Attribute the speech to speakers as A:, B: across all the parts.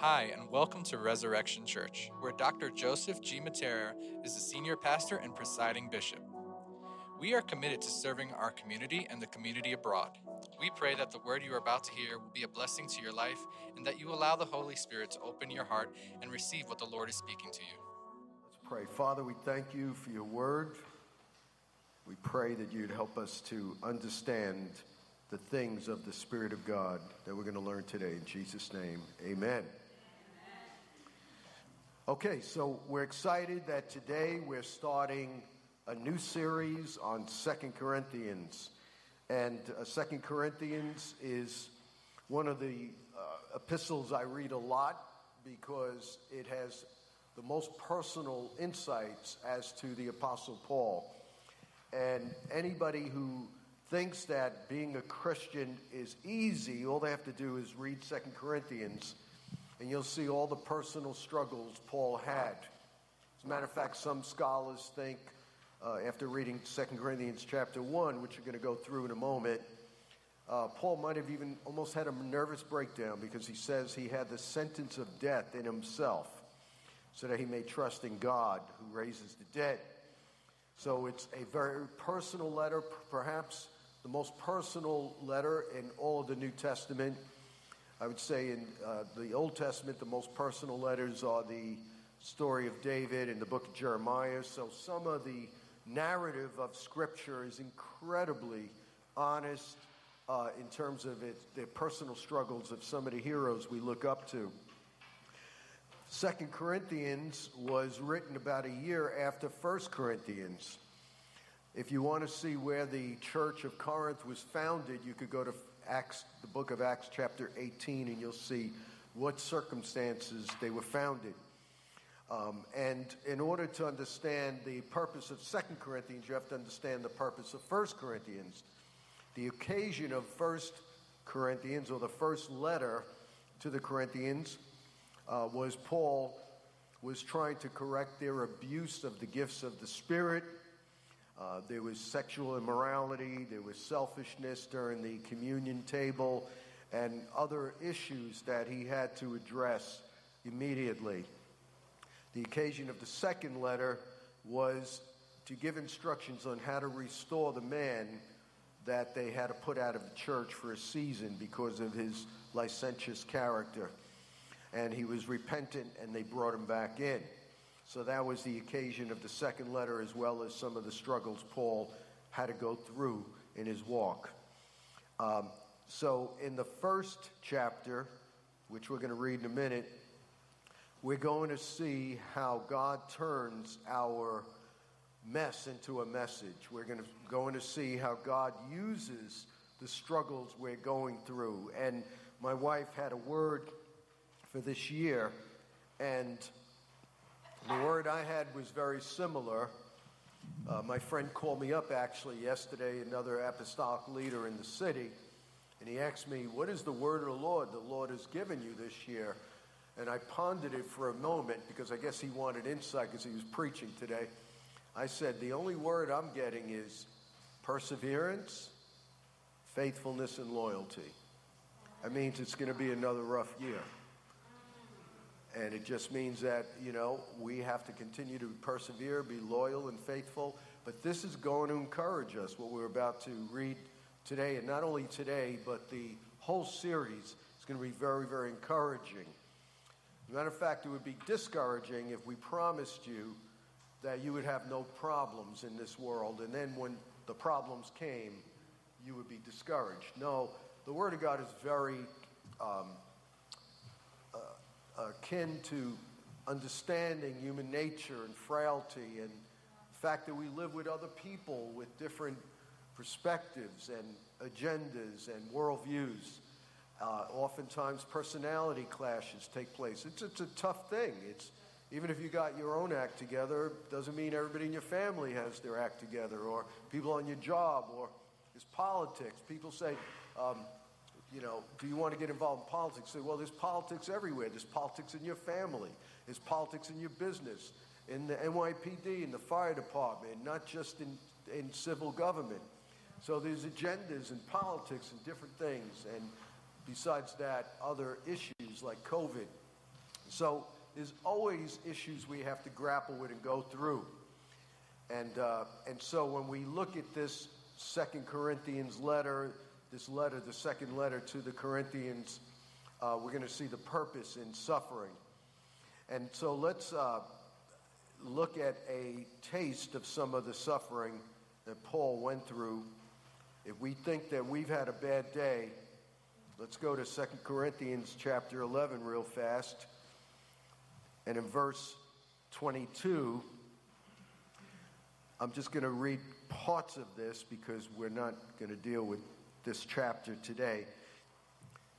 A: Hi, and welcome to Resurrection Church, where Dr. Joseph G. Mattera is the senior pastor and presiding bishop. We are committed to serving our community and the community abroad. We pray that the word you are about to hear will be a blessing to your life and that you allow the Holy Spirit to open your heart and receive what the Lord is speaking to you.
B: Let's pray. Father, we thank you for your word. We pray that you'd help us to understand the things of the Spirit of God that we're going to learn today. In Jesus' name, amen. Okay, so we're excited that today we're starting a new series on Second Corinthians. And uh, Second Corinthians is one of the uh, epistles I read a lot because it has the most personal insights as to the Apostle Paul. And anybody who thinks that being a Christian is easy, all they have to do is read Second Corinthians and you'll see all the personal struggles Paul had. As a matter of fact, some scholars think, uh, after reading 2 Corinthians chapter 1, which we're going to go through in a moment, uh, Paul might have even almost had a nervous breakdown because he says he had the sentence of death in himself so that he may trust in God who raises the dead. So it's a very personal letter, perhaps the most personal letter in all of the New Testament. I would say in uh, the Old Testament, the most personal letters are the story of David and the book of Jeremiah. So some of the narrative of Scripture is incredibly honest uh, in terms of it, the personal struggles of some of the heroes we look up to. Second Corinthians was written about a year after First Corinthians. If you want to see where the church of Corinth was founded, you could go to Acts, the book of Acts, chapter 18, and you'll see what circumstances they were founded. Um, and in order to understand the purpose of Second Corinthians, you have to understand the purpose of First Corinthians. The occasion of First Corinthians, or the first letter to the Corinthians, uh, was Paul was trying to correct their abuse of the gifts of the Spirit uh, there was sexual immorality, there was selfishness during the communion table, and other issues that he had to address immediately. The occasion of the second letter was to give instructions on how to restore the man that they had to put out of the church for a season because of his licentious character. And he was repentant, and they brought him back in. So that was the occasion of the second letter, as well as some of the struggles Paul had to go through in his walk. Um, so, in the first chapter, which we're going to read in a minute, we're going to see how God turns our mess into a message. We're going to, going to see how God uses the struggles we're going through. And my wife had a word for this year, and the word I had was very similar. Uh, my friend called me up actually yesterday, another apostolic leader in the city, and he asked me, What is the word of the Lord the Lord has given you this year? And I pondered it for a moment because I guess he wanted insight because he was preaching today. I said, The only word I'm getting is perseverance, faithfulness, and loyalty. That means it's going to be another rough year. And it just means that, you know, we have to continue to persevere, be loyal and faithful. But this is going to encourage us, what we're about to read today. And not only today, but the whole series is going to be very, very encouraging. Matter of fact, it would be discouraging if we promised you that you would have no problems in this world. And then when the problems came, you would be discouraged. No, the Word of God is very um, akin to understanding human nature and frailty and the fact that we live with other people with different perspectives and agendas and worldviews. Uh, oftentimes, personality clashes take place. It's, it's a tough thing. It's, even if you got your own act together, doesn't mean everybody in your family has their act together, or people on your job, or it's politics. People say, um, you know, do you want to get involved in politics? Say, well, there's politics everywhere. There's politics in your family. There's politics in your business, in the NYPD, in the fire department, not just in, in civil government. So there's agendas and politics and different things. And besides that, other issues like COVID So there's always issues we have to grapple with and go through. And, uh, and so when we look at this Second Corinthians letter, this letter, the second letter to the Corinthians, uh, we're going to see the purpose in suffering. And so let's uh, look at a taste of some of the suffering that Paul went through. If we think that we've had a bad day, let's go to 2 Corinthians chapter 11 real fast. And in verse 22, I'm just going to read parts of this because we're not going to deal with this chapter today.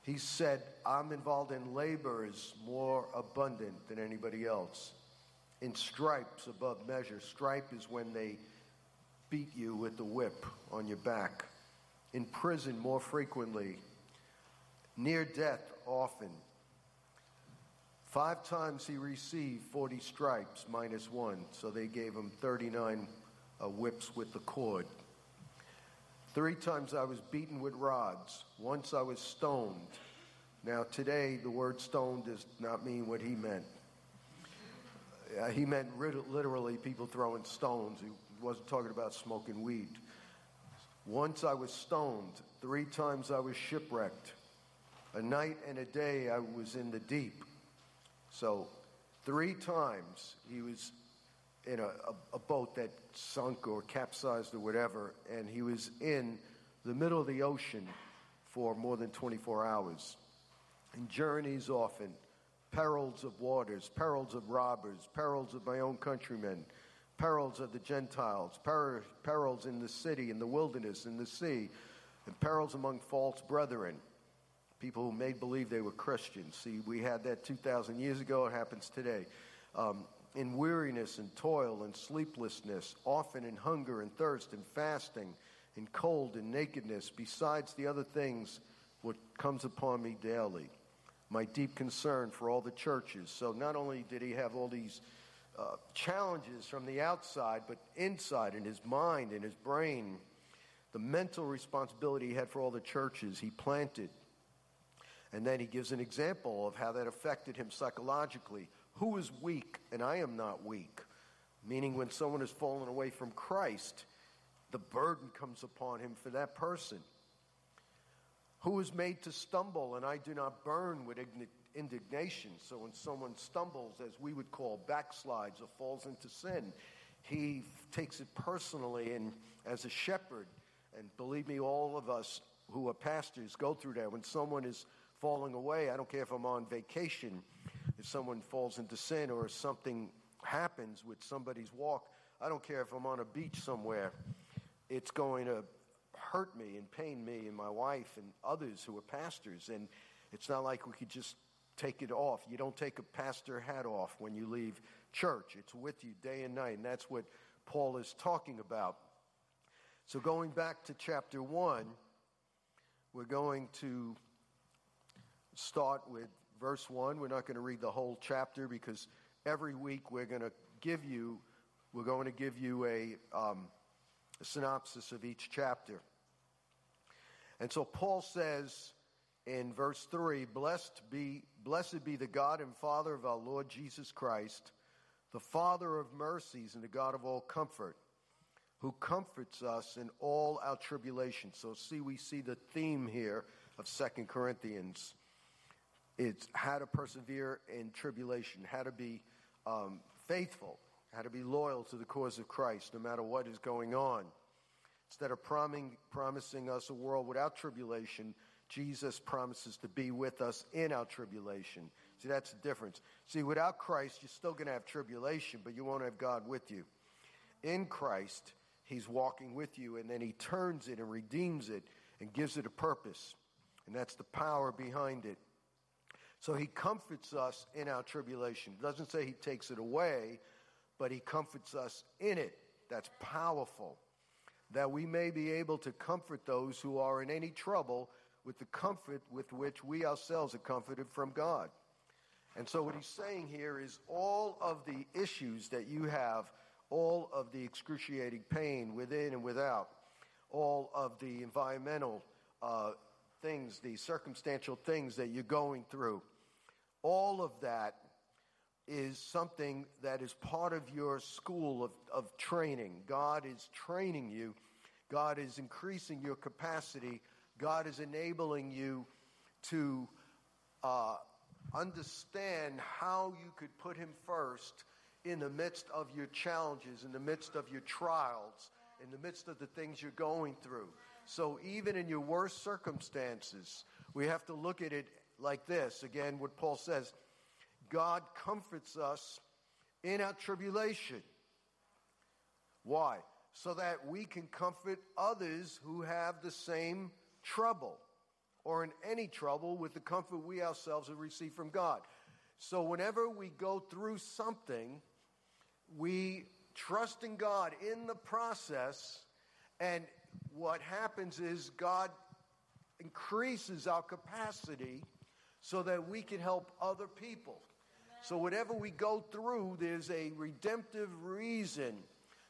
B: He said, I'm involved in labors more abundant than anybody else, in stripes above measure. Stripe is when they beat you with the whip on your back, in prison more frequently, near death often. Five times he received 40 stripes minus one, so they gave him 39 uh, whips with the cord. Three times I was beaten with rods. Once I was stoned. Now, today, the word stoned does not mean what he meant. Uh, he meant literally people throwing stones. He wasn't talking about smoking weed. Once I was stoned. Three times I was shipwrecked. A night and a day I was in the deep. So, three times he was in a, a, boat that sunk or capsized or whatever, and he was in the middle of the ocean for more than 24 hours. And journeys often, perils of waters, perils of robbers, perils of my own countrymen, perils of the Gentiles, per, perils in the city, in the wilderness, in the sea, and perils among false brethren people who made believe they were Christians. See, we had that 2,000 years ago, it happens today. Um, in weariness and toil and sleeplessness, often in hunger and thirst and fasting, in cold and nakedness, besides the other things what comes upon me daily. My deep concern for all the churches. So not only did he have all these uh, challenges from the outside, but inside in his mind, in his brain, the mental responsibility he had for all the churches he planted and then he gives an example of how that affected him psychologically. Who is weak and I am not weak? Meaning, when someone has fallen away from Christ, the burden comes upon him for that person. Who is made to stumble and I do not burn with indignation? So, when someone stumbles, as we would call backslides or falls into sin, he takes it personally and as a shepherd. And believe me, all of us who are pastors go through that. When someone is falling away. I don't care if I'm on vacation, if someone falls into sin or something happens with somebody's walk. I don't care if I'm on a beach somewhere. It's going to hurt me and pain me and my wife and others who are pastors. And it's not like we could just take it off. You don't take a pastor hat off when you leave church, it's with you day and night. And that's what Paul is talking about. So, going back to chapter 1, we're going to start with verse 1. We're not going to read the whole chapter because every week we're going to give you we're going to give you a, um, a synopsis of each chapter. And so Paul says in verse 3, blessed be blessed be the God and Father of our Lord Jesus Christ, the Father of mercies and the God of all comfort, who comforts us in all our tribulation. So see we see the theme here of Second Corinthians. It's how to persevere in tribulation, how to be um, faithful, how to be loyal to the cause of Christ no matter what is going on. Instead of promising, promising us a world without tribulation, Jesus promises to be with us in our tribulation. See, that's the difference. See, without Christ, you're still going to have tribulation, but you won't have God with you. In Christ, He's walking with you, and then He turns it and redeems it and gives it a purpose. And that's the power behind it. So he comforts us in our tribulation. It doesn't say he takes it away, but he comforts us in it. That's powerful. That we may be able to comfort those who are in any trouble with the comfort with which we ourselves are comforted from God. And so, what he's saying here is all of the issues that you have, all of the excruciating pain within and without, all of the environmental uh, things, the circumstantial things that you're going through, all of that is something that is part of your school of, of training. God is training you, God is increasing your capacity, God is enabling you to uh, understand how you could put Him first in the midst of your challenges, in the midst of your trials, in the midst of the things you're going through. So, even in your worst circumstances, we have to look at it like this. Again, what Paul says God comforts us in our tribulation. Why? So that we can comfort others who have the same trouble or in any trouble with the comfort we ourselves have received from God. So, whenever we go through something, we trust in God in the process, and what happens is God increases our capacity so that we can help other people. So, whatever we go through, there's a redemptive reason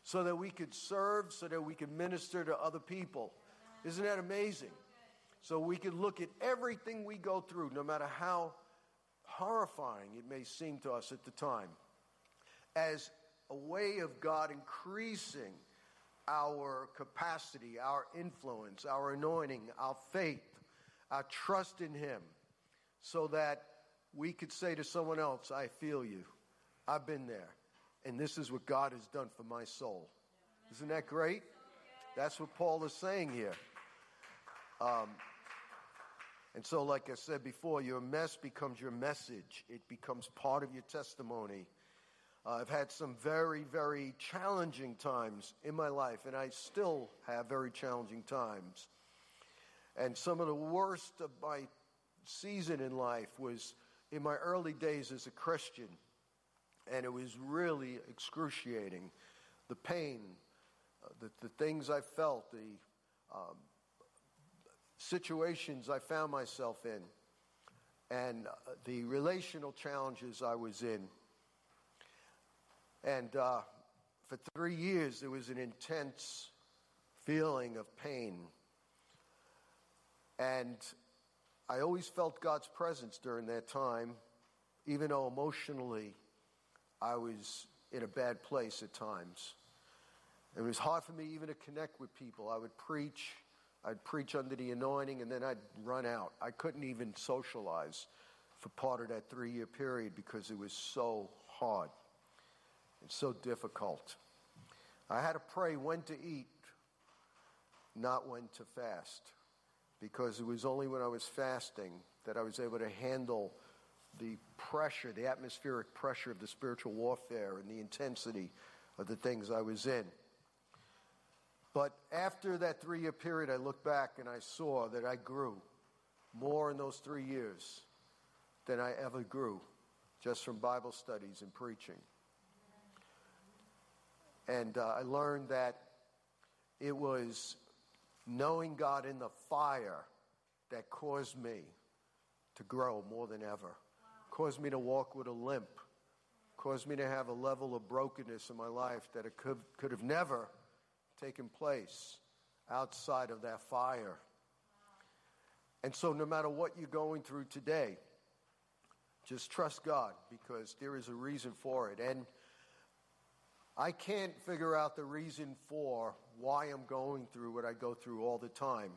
B: so that we could serve, so that we can minister to other people. Isn't that amazing? So, we can look at everything we go through, no matter how horrifying it may seem to us at the time, as a way of God increasing our capacity, our influence, our anointing, our faith, our trust in Him, so that we could say to someone else, I feel you. I've been there. And this is what God has done for my soul. Isn't that great? That's what Paul is saying here. Um, and so, like I said before, your mess becomes your message, it becomes part of your testimony. Uh, I've had some very, very challenging times in my life, and I still have very challenging times. And some of the worst of my season in life was in my early days as a Christian, and it was really excruciating. The pain, uh, the, the things I felt, the um, situations I found myself in, and uh, the relational challenges I was in. And uh, for three years, there was an intense feeling of pain. And I always felt God's presence during that time, even though emotionally I was in a bad place at times. It was hard for me even to connect with people. I would preach, I'd preach under the anointing, and then I'd run out. I couldn't even socialize for part of that three year period because it was so hard and so difficult. I had to pray when to eat, not when to fast because it was only when I was fasting that I was able to handle the pressure, the atmospheric pressure of the spiritual warfare and the intensity of the things I was in. But after that three year period, I looked back and I saw that I grew more in those three years than I ever grew just from Bible studies and preaching. And uh, I learned that it was knowing God in the fire that caused me to grow more than ever, caused me to walk with a limp, caused me to have a level of brokenness in my life that it could, could have never taken place outside of that fire. And so, no matter what you're going through today, just trust God because there is a reason for it. And I can't figure out the reason for why I'm going through what I go through all the time.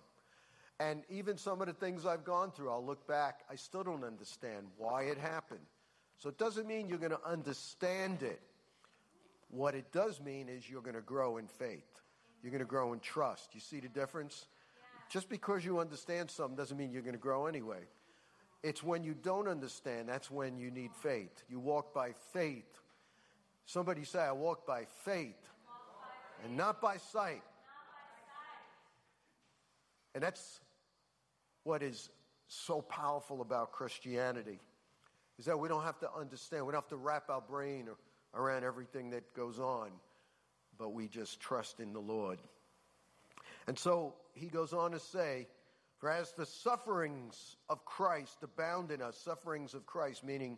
B: And even some of the things I've gone through, I'll look back, I still don't understand why it happened. So it doesn't mean you're going to understand it. What it does mean is you're going to grow in faith. You're going to grow in trust. You see the difference? Just because you understand something doesn't mean you're going to grow anyway. It's when you don't understand, that's when you need faith. You walk by faith Somebody say, I walk by faith and not by sight. And that's what is so powerful about Christianity is that we don't have to understand, we don't have to wrap our brain around everything that goes on, but we just trust in the Lord. And so he goes on to say, For as the sufferings of Christ abound in us, sufferings of Christ, meaning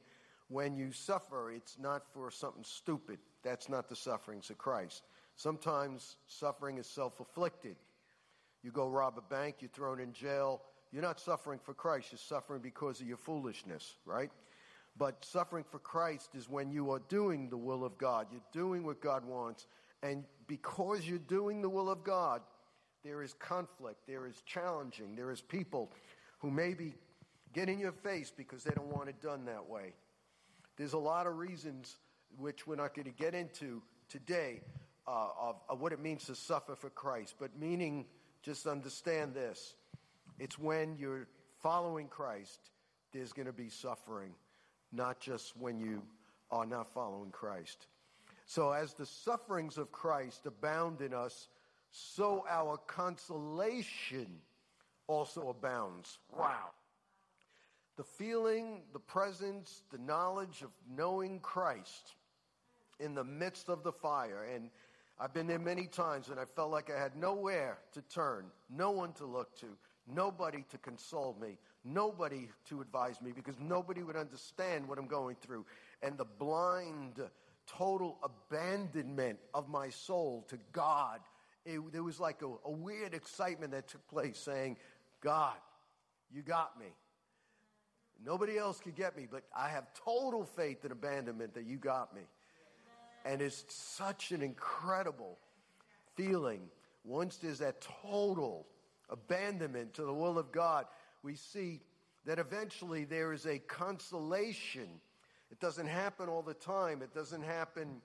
B: when you suffer, it's not for something stupid. That's not the sufferings of Christ. Sometimes suffering is self afflicted. You go rob a bank, you're thrown in jail. You're not suffering for Christ, you're suffering because of your foolishness, right? But suffering for Christ is when you are doing the will of God. You're doing what God wants. And because you're doing the will of God, there is conflict, there is challenging, there is people who maybe get in your face because they don't want it done that way. There's a lot of reasons which we're not going to get into today uh, of, of what it means to suffer for Christ. But meaning, just understand this it's when you're following Christ, there's going to be suffering, not just when you are not following Christ. So, as the sufferings of Christ abound in us, so our consolation also abounds. Wow. The feeling, the presence, the knowledge of knowing Christ in the midst of the fire. And I've been there many times and I felt like I had nowhere to turn, no one to look to, nobody to console me, nobody to advise me because nobody would understand what I'm going through. And the blind, total abandonment of my soul to God. It, there was like a, a weird excitement that took place saying, God, you got me. Nobody else could get me, but I have total faith and abandonment that you got me. And it's such an incredible feeling. Once there's that total abandonment to the will of God, we see that eventually there is a consolation. It doesn't happen all the time, it doesn't happen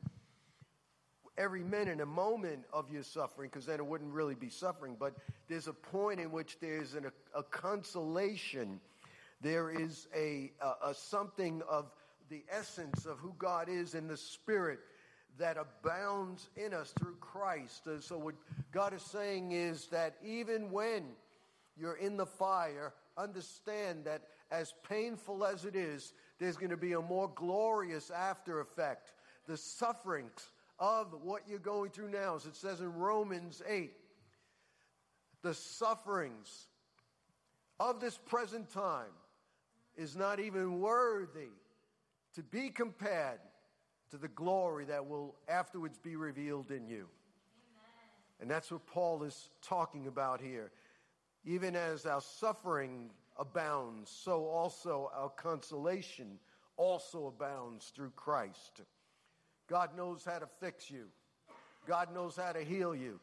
B: every minute, a moment of your suffering, because then it wouldn't really be suffering. But there's a point in which there's an, a, a, consolation. There is a, a, a something of the essence of who God is in the Spirit that abounds in us through Christ. Uh, so, what God is saying is that even when you're in the fire, understand that as painful as it is, there's going to be a more glorious after effect. The sufferings of what you're going through now, as it says in Romans 8, the sufferings of this present time is not even worthy to be compared to the glory that will afterwards be revealed in you. Amen. And that's what Paul is talking about here. Even as our suffering abounds, so also our consolation also abounds through Christ. God knows how to fix you. God knows how to heal you.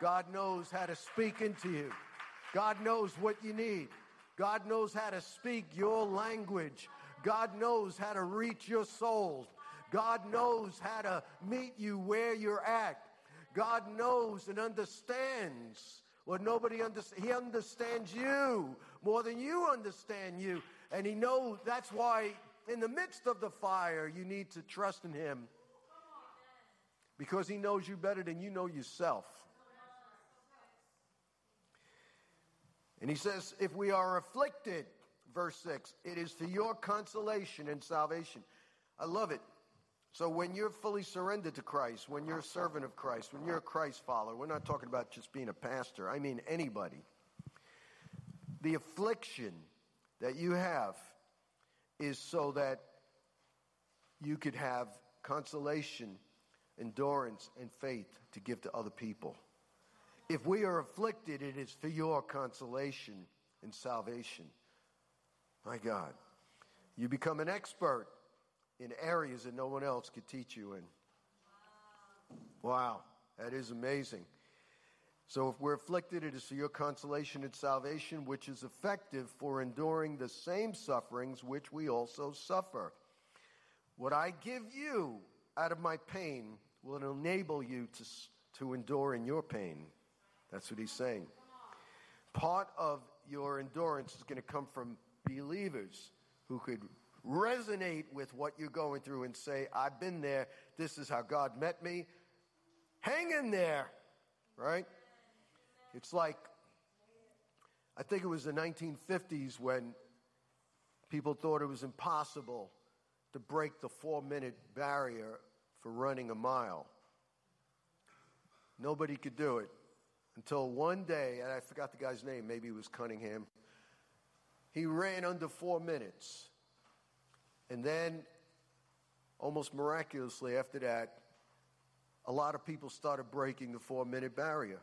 B: God knows how to speak into you. God knows what you need. God knows how to speak your language. God knows how to reach your soul. God knows how to meet you where you're at. God knows and understands what nobody understands. He understands you more than you understand you. And He knows that's why, in the midst of the fire, you need to trust in Him because He knows you better than you know yourself. And He says, if we are afflicted, verse 6, it is for your consolation and salvation. I love it. So when you're fully surrendered to Christ, when you're a servant of Christ, when you're a Christ follower, we're not talking about just being a pastor. I mean anybody. The affliction that you have is so that you could have consolation, endurance, and faith to give to other people. If we are afflicted, it is for your consolation and salvation. My God. You become an expert in areas that no one else could teach you in. Wow, that is amazing. So, if we're afflicted, it is for your consolation and salvation, which is effective for enduring the same sufferings which we also suffer. What I give you out of my pain will enable you to, to endure in your pain. That's what he's saying. Part of your endurance is going to come from believers who could resonate with what you're going through and say, I've been there. This is how God met me. Hang in there, right? It's like, I think it was the 1950s when people thought it was impossible to break the four minute barrier for running a mile. Nobody could do it until one day, and I forgot the guy's name, maybe it was Cunningham. He ran under four minutes. And then, almost miraculously after that, a lot of people started breaking the four minute barrier.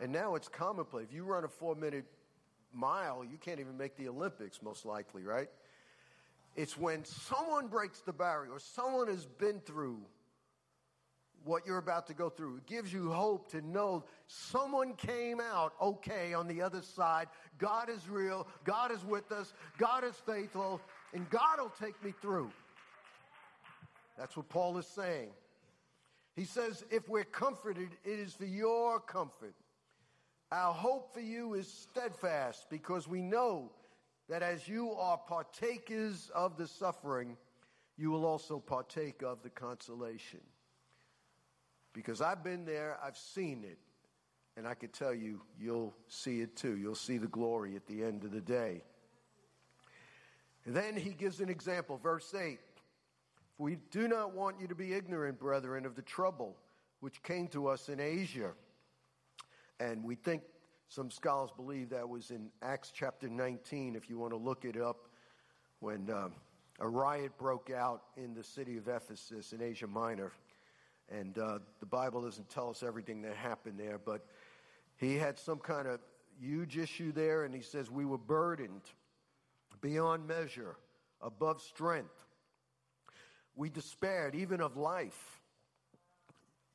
B: And now it's commonplace. If you run a four minute mile, you can't even make the Olympics, most likely, right? It's when someone breaks the barrier or someone has been through what you're about to go through. It gives you hope to know someone came out okay on the other side. God is real. God is with us. God is faithful. And God will take me through. That's what Paul is saying. He says, if we're comforted, it is for your comfort. Our hope for you is steadfast because we know that as you are partakers of the suffering, you will also partake of the consolation. Because I've been there, I've seen it, and I can tell you, you'll see it too. You'll see the glory at the end of the day. And then he gives an example, verse 8. We do not want you to be ignorant, brethren, of the trouble which came to us in Asia. And we think some scholars believe that was in Acts chapter 19, if you want to look it up, when um, a riot broke out in the city of Ephesus in Asia Minor. And uh, the Bible doesn't tell us everything that happened there, but he had some kind of huge issue there, and he says, We were burdened beyond measure, above strength. We despaired even of life.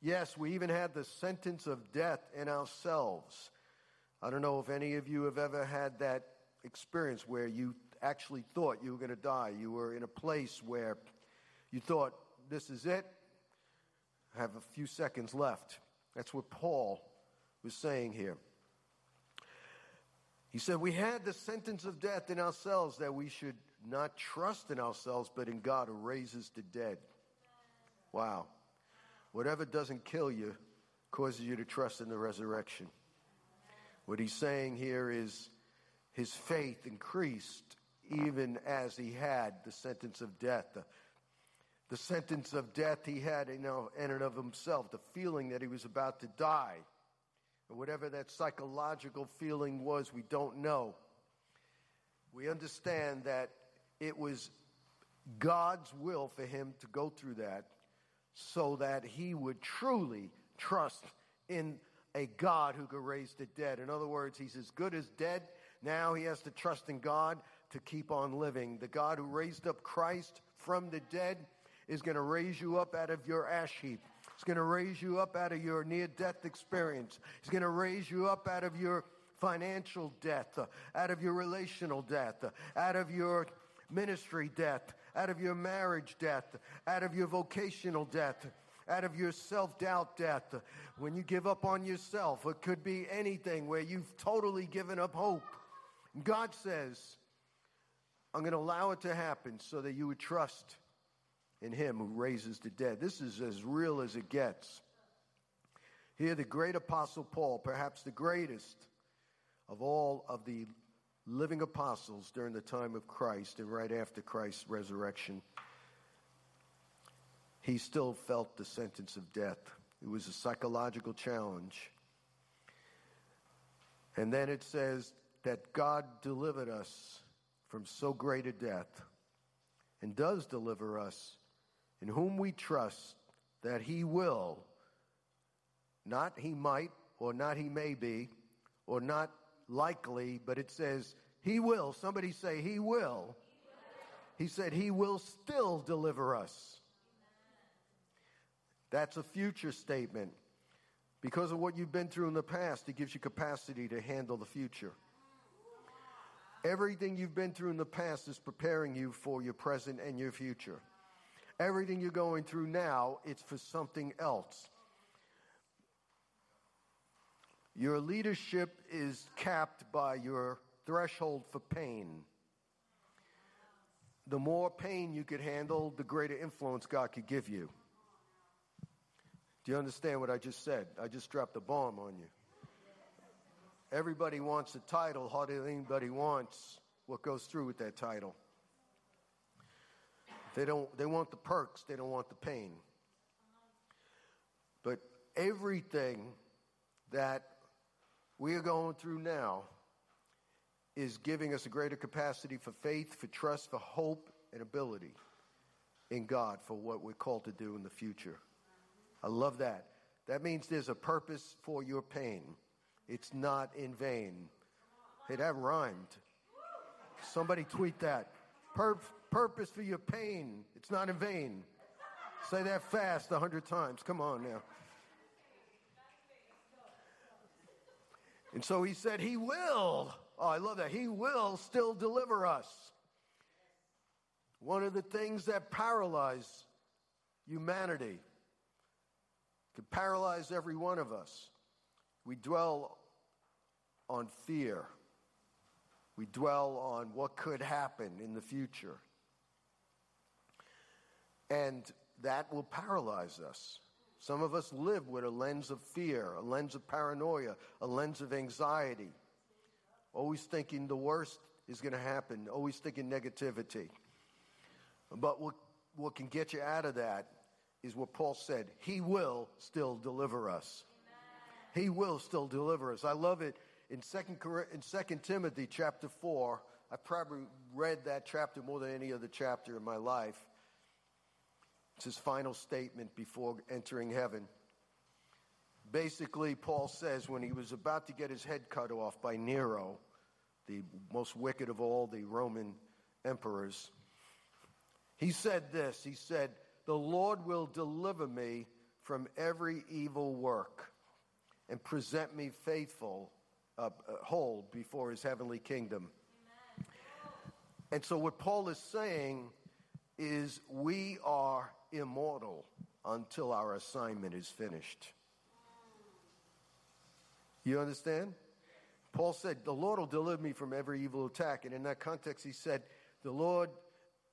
B: Yes, we even had the sentence of death in ourselves. I don't know if any of you have ever had that experience where you actually thought you were going to die. You were in a place where you thought, this is it, I have a few seconds left. That's what Paul was saying here. He said, We had the sentence of death in ourselves that we should not trust in ourselves, but in God who raises the dead. Wow. Whatever doesn't kill you causes you to trust in the resurrection. What he's saying here is his faith increased even as he had the sentence of death. The, the sentence of death he had you know, in and of himself, the feeling that he was about to die. And whatever that psychological feeling was, we don't know. We understand that it was God's will for him to go through that so that he would truly trust in a God who could raise the dead. In other words, he's as good as dead. Now he has to trust in God to keep on living. The God who raised up Christ from the dead is going to raise you up out of your ash heap. He's going to raise you up out of your near death experience. He's going to raise you up out of your financial death, out of your relational death, out of your ministry death, out of your marriage death, out of your vocational death, out of your self doubt death. When you give up on yourself, it could be anything where you've totally given up hope. God says, I'm going to allow it to happen so that you would trust in Him who raises the dead. This is as real as it gets. Here, the great apostle Paul, perhaps the greatest of all of the living apostles during the time of Christ and right after Christ's resurrection, he still felt the sentence of death. It was a psychological challenge. And then it says that God delivered us from so great a death and does deliver us, in whom we trust that he will, not he might, or not he may be, or not likely, but it says he will. Somebody say, He will. He said, He will still deliver us. That's a future statement. Because of what you've been through in the past, it gives you capacity to handle the future. Everything you've been through in the past is preparing you for your present and your future. Everything you're going through now, it's for something else. Your leadership is capped by your threshold for pain. The more pain you could handle, the greater influence God could give you. Do you understand what I just said? I just dropped a bomb on you. Everybody wants a title, hardly anybody wants what goes through with that title. They don't they want the perks, they don't want the pain. But everything that we are going through now is giving us a greater capacity for faith, for trust, for hope, and ability in God for what we're called to do in the future. I love that. That means there's a purpose for your pain. It's not in vain. Hey, that rhymed. Somebody tweet that. Pur- purpose for your pain. It's not in vain. Say that fast a hundred times. Come on now. And so he said, He will. Oh, I love that. He will still deliver us. One of the things that paralyze humanity could paralyze every one of us. We dwell on fear. We dwell on what could happen in the future. And that will paralyze us. Some of us live with a lens of fear, a lens of paranoia, a lens of anxiety, always thinking the worst is going to happen, always thinking negativity. But what, what can get you out of that is what Paul said He will still deliver us. Amen. He will still deliver us. I love it in Second, in Second Timothy chapter 4. I probably read that chapter more than any other chapter in my life. It's his final statement before entering heaven. Basically, Paul says when he was about to get his head cut off by Nero, the most wicked of all the Roman emperors, he said this He said, The Lord will deliver me from every evil work and present me faithful, uh, uh, whole before his heavenly kingdom. Amen. And so, what Paul is saying is, we are immortal until our assignment is finished. You understand? Paul said, The Lord will deliver me from every evil attack. And in that context, he said, The Lord,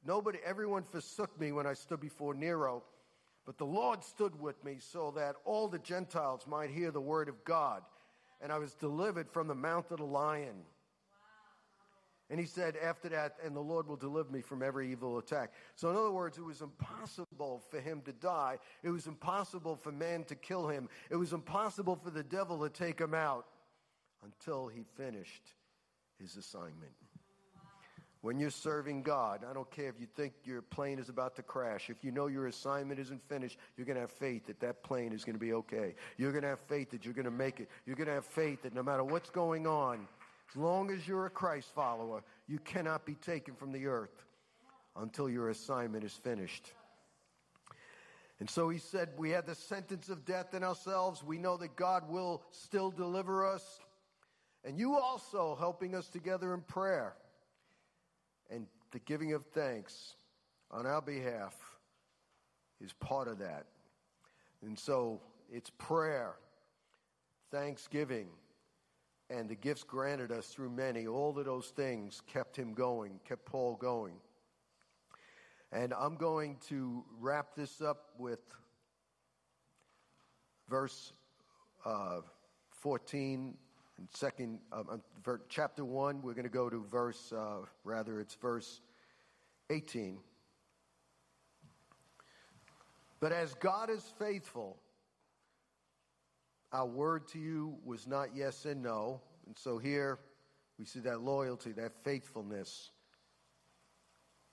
B: nobody, everyone forsook me when I stood before Nero, but the Lord stood with me so that all the Gentiles might hear the word of God. And I was delivered from the mouth of the lion. And he said, after that, and the Lord will deliver me from every evil attack. So, in other words, it was impossible for him to die. It was impossible for man to kill him. It was impossible for the devil to take him out until he finished his assignment. When you're serving God, I don't care if you think your plane is about to crash. If you know your assignment isn't finished, you're going to have faith that that plane is going to be okay. You're going to have faith that you're going to make it. You're going to have faith that no matter what's going on, as long as you're a Christ follower, you cannot be taken from the earth until your assignment is finished. And so he said, We had the sentence of death in ourselves. We know that God will still deliver us. And you also helping us together in prayer and the giving of thanks on our behalf is part of that. And so it's prayer, thanksgiving, and the gifts granted us through many, all of those things kept him going, kept Paul going. And I'm going to wrap this up with verse uh, 14 and second, um, chapter 1. We're going to go to verse, uh, rather, it's verse 18. But as God is faithful, our word to you was not yes and no. And so here we see that loyalty, that faithfulness,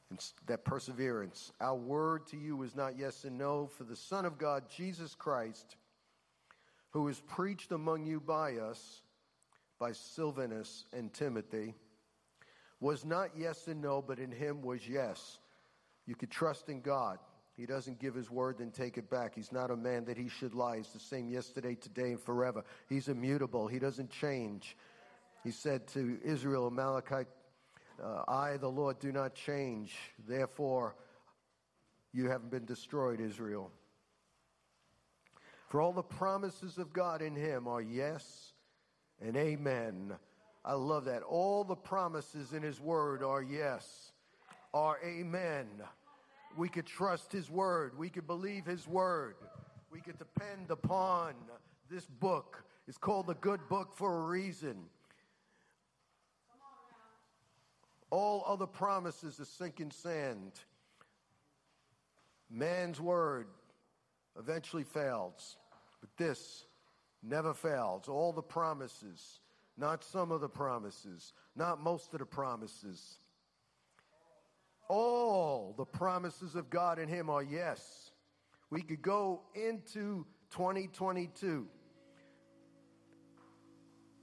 B: and that perseverance. Our word to you was not yes and no, for the Son of God, Jesus Christ, who was preached among you by us, by Silvanus and Timothy, was not yes and no, but in him was yes. You could trust in God. He doesn't give his word and take it back. He's not a man that he should lie. He's the same yesterday, today, and forever. He's immutable. He doesn't change. He said to Israel, in Malachi, uh, I, the Lord, do not change. Therefore, you haven't been destroyed, Israel. For all the promises of God in him are yes and amen. I love that. All the promises in his word are yes, are amen. We could trust His Word. We could believe His Word. We could depend upon this book. It's called the Good Book for a reason. All other promises are sinking sand. Man's word eventually fails, but this never fails. All the promises, not some of the promises, not most of the promises, all the promises of God in Him are yes. We could go into 2022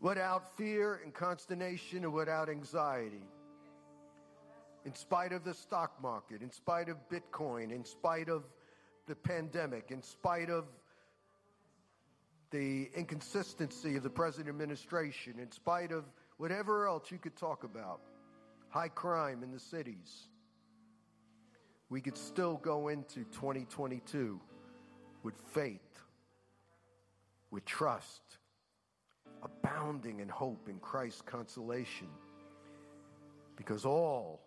B: without fear and consternation and without anxiety. in spite of the stock market, in spite of Bitcoin, in spite of the pandemic, in spite of the inconsistency of the present administration, in spite of whatever else you could talk about, high crime in the cities, we could still go into 2022 with faith, with trust, abounding in hope in Christ's consolation, because all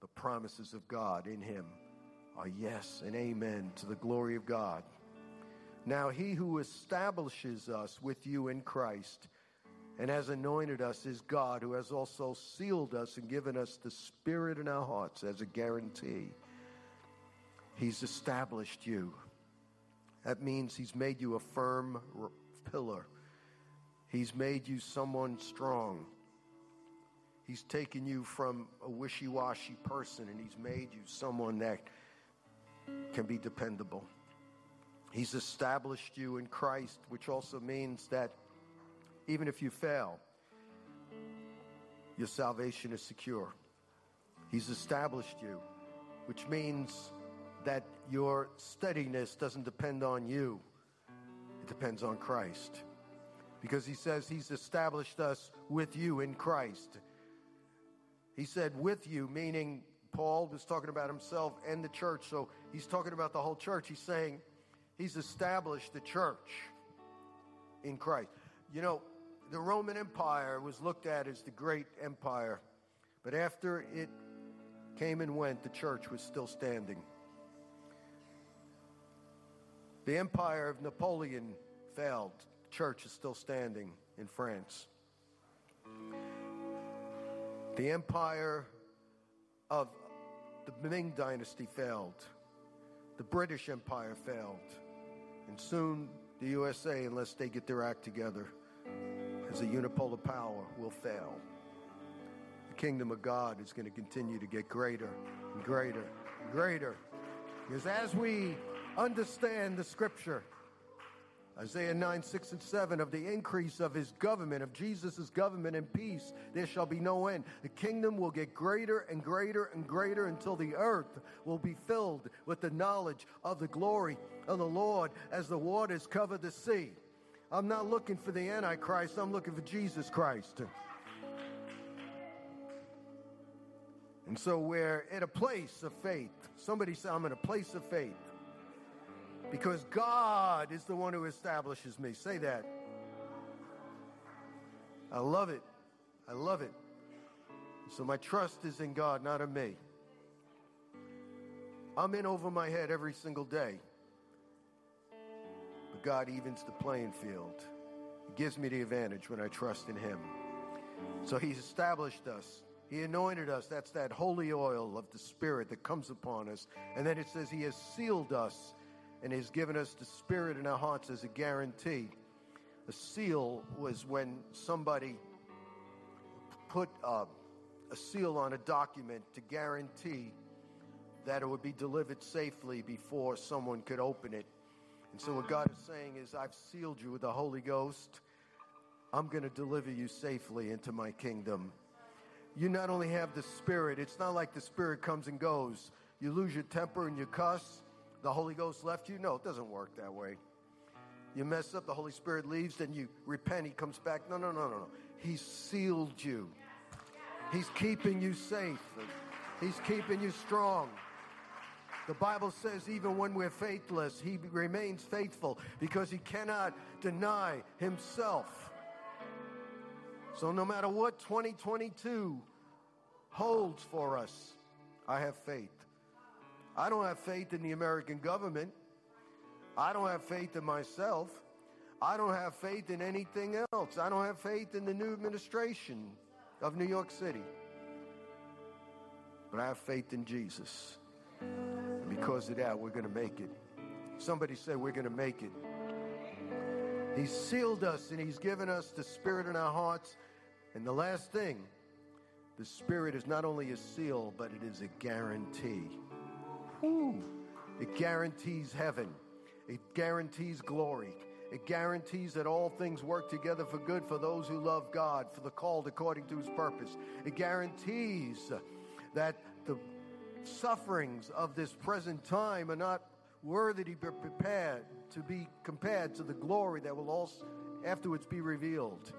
B: the promises of God in Him are yes and amen to the glory of God. Now, He who establishes us with you in Christ and has anointed us is God, who has also sealed us and given us the Spirit in our hearts as a guarantee. He's established you. That means He's made you a firm pillar. He's made you someone strong. He's taken you from a wishy washy person and He's made you someone that can be dependable. He's established you in Christ, which also means that even if you fail, your salvation is secure. He's established you, which means that your steadiness doesn't depend on you, it depends on Christ. Because he says he's established us with you in Christ. He said with you, meaning Paul was talking about himself and the church. So he's talking about the whole church. He's saying he's established the church in Christ. You know, the Roman Empire was looked at as the great empire, but after it came and went, the church was still standing. The empire of Napoleon failed. The church is still standing in France. The empire of the Ming dynasty failed. The British Empire failed. And soon the USA, unless they get their act together as a unipolar power, will fail. The kingdom of God is going to continue to get greater and greater and greater. Because as we understand the scripture, Isaiah 9, 6, and 7 of the increase of his government, of Jesus' government and peace, there shall be no end. The kingdom will get greater and greater and greater until the earth will be filled with the knowledge of the glory of the Lord as the waters cover the sea. I'm not looking for the Antichrist, I'm looking for Jesus Christ. And so we're at a place of faith. Somebody say, I'm in a place of faith because God is the one who establishes me. Say that. I love it. I love it. So my trust is in God, not in me. I'm in over my head every single day. But God evens the playing field. He gives me the advantage when I trust in Him. So He's established us. He anointed us. That's that holy oil of the Spirit that comes upon us. And then it says He has sealed us and He's given us the Spirit in our hearts as a guarantee. A seal was when somebody put uh, a seal on a document to guarantee that it would be delivered safely before someone could open it. And so, what God is saying is, I've sealed you with the Holy Ghost. I'm going to deliver you safely into my kingdom. You not only have the Spirit, it's not like the Spirit comes and goes. You lose your temper and you cuss, the Holy Ghost left you? No, it doesn't work that way. You mess up, the Holy Spirit leaves, then you repent, He comes back. No, no, no, no, no. He sealed you. He's keeping you safe. He's keeping you strong. The Bible says even when we're faithless, He remains faithful because He cannot deny Himself. So no matter what 2022 holds for us, I have faith. I don't have faith in the American government. I don't have faith in myself. I don't have faith in anything else. I don't have faith in the new administration of New York City. But I have faith in Jesus. And because of that, we're going to make it. Somebody say we're going to make it. He's sealed us and He's given us the Spirit in our hearts. And the last thing, the Spirit is not only a seal, but it is a guarantee. Whew. It guarantees heaven. It guarantees glory. It guarantees that all things work together for good for those who love God, for the called according to his purpose. It guarantees that the sufferings of this present time are not worthy to be prepared to be compared to the glory that will also afterwards be revealed.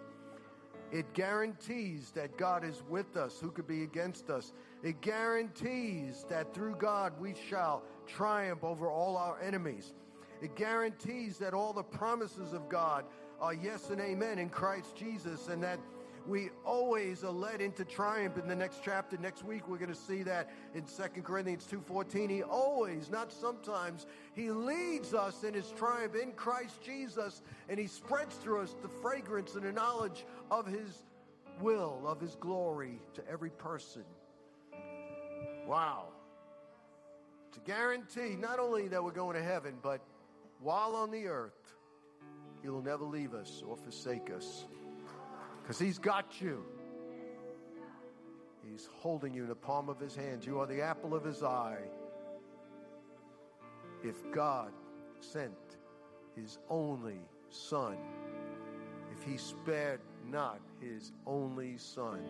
B: It guarantees that God is with us. Who could be against us? It guarantees that through God we shall triumph over all our enemies. It guarantees that all the promises of God are yes and amen in Christ Jesus and that we always are led into triumph in the next chapter next week we're going to see that in 2 corinthians 2.14 he always not sometimes he leads us in his triumph in christ jesus and he spreads through us the fragrance and the knowledge of his will of his glory to every person wow to guarantee not only that we're going to heaven but while on the earth he'll never leave us or forsake us because He's got you. He's holding you in the palm of His hand. You are the apple of His eye. If God sent His only Son, if He spared not His only Son,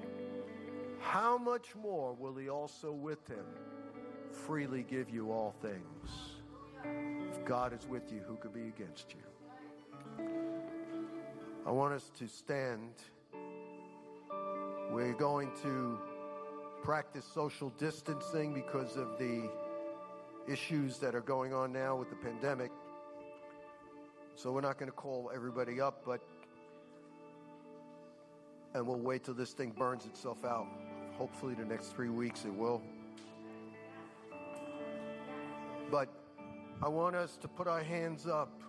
B: how much more will He also with Him freely give you all things? If God is with you, who could be against you? I want us to stand. We're going to practice social distancing because of the issues that are going on now with the pandemic. So we're not going to call everybody up, but and we'll wait till this thing burns itself out. Hopefully, the next three weeks it will. But I want us to put our hands up,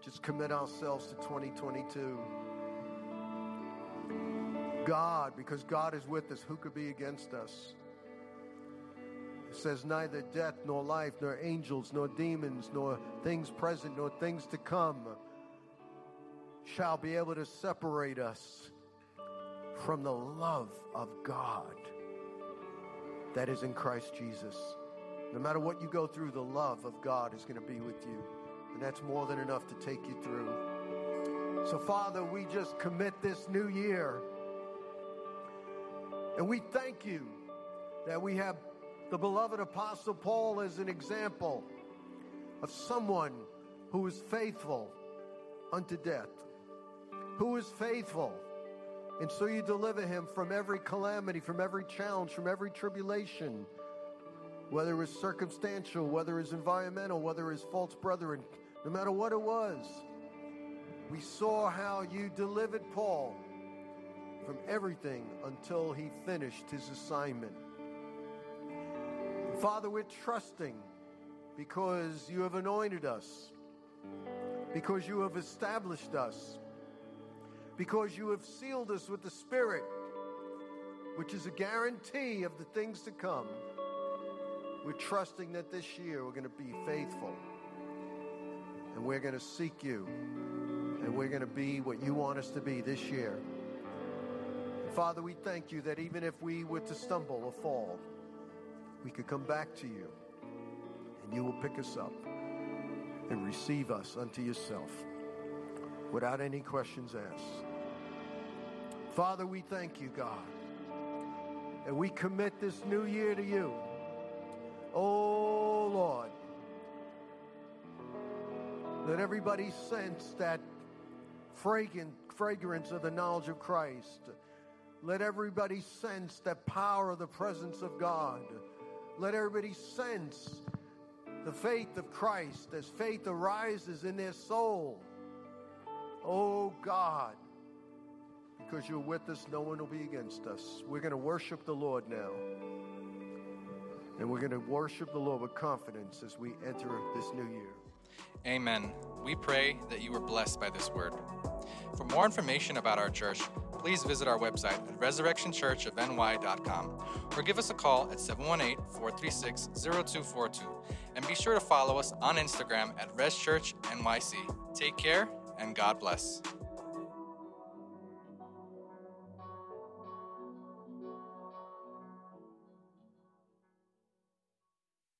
B: just commit ourselves to 2022. God, because God is with us, who could be against us? It says, Neither death, nor life, nor angels, nor demons, nor things present, nor things to come shall be able to separate us from the love of God that is in Christ Jesus. No matter what you go through, the love of God is going to be with you. And that's more than enough to take you through. So, Father, we just commit this new year. And we thank you that we have the beloved Apostle Paul as an example of someone who is faithful unto death, who is faithful. And so you deliver him from every calamity, from every challenge, from every tribulation, whether it's circumstantial, whether it's environmental, whether it's false brethren, no matter what it was. We saw how you delivered Paul from everything until he finished his assignment. Father, we're trusting because you have anointed us, because you have established us, because you have sealed us with the Spirit, which is a guarantee of the things to come. We're trusting that this year we're going to be faithful and we're going to seek you and we're going to be what you want us to be this year. Father, we thank you that even if we were to stumble or fall, we could come back to you and you will pick us up and receive us unto yourself without any questions asked. Father, we thank you, God, and we commit this new year to you. Oh, Lord, let everybody sense that fragrant, fragrance of the knowledge of Christ let everybody sense the power of the presence of God. Let everybody sense the faith of Christ as faith arises in their soul. Oh God, because you're with us, no one will be against us. We're going to worship the Lord now. And we're going to worship the Lord with confidence as we enter this new year.
A: Amen. We pray that you were blessed by this word. For more information about our church, please visit our website at resurrectionchurchofny.com or give us a call at 718 436 0242. And be sure to follow us on Instagram at ResChurchNYC. Take care and God bless.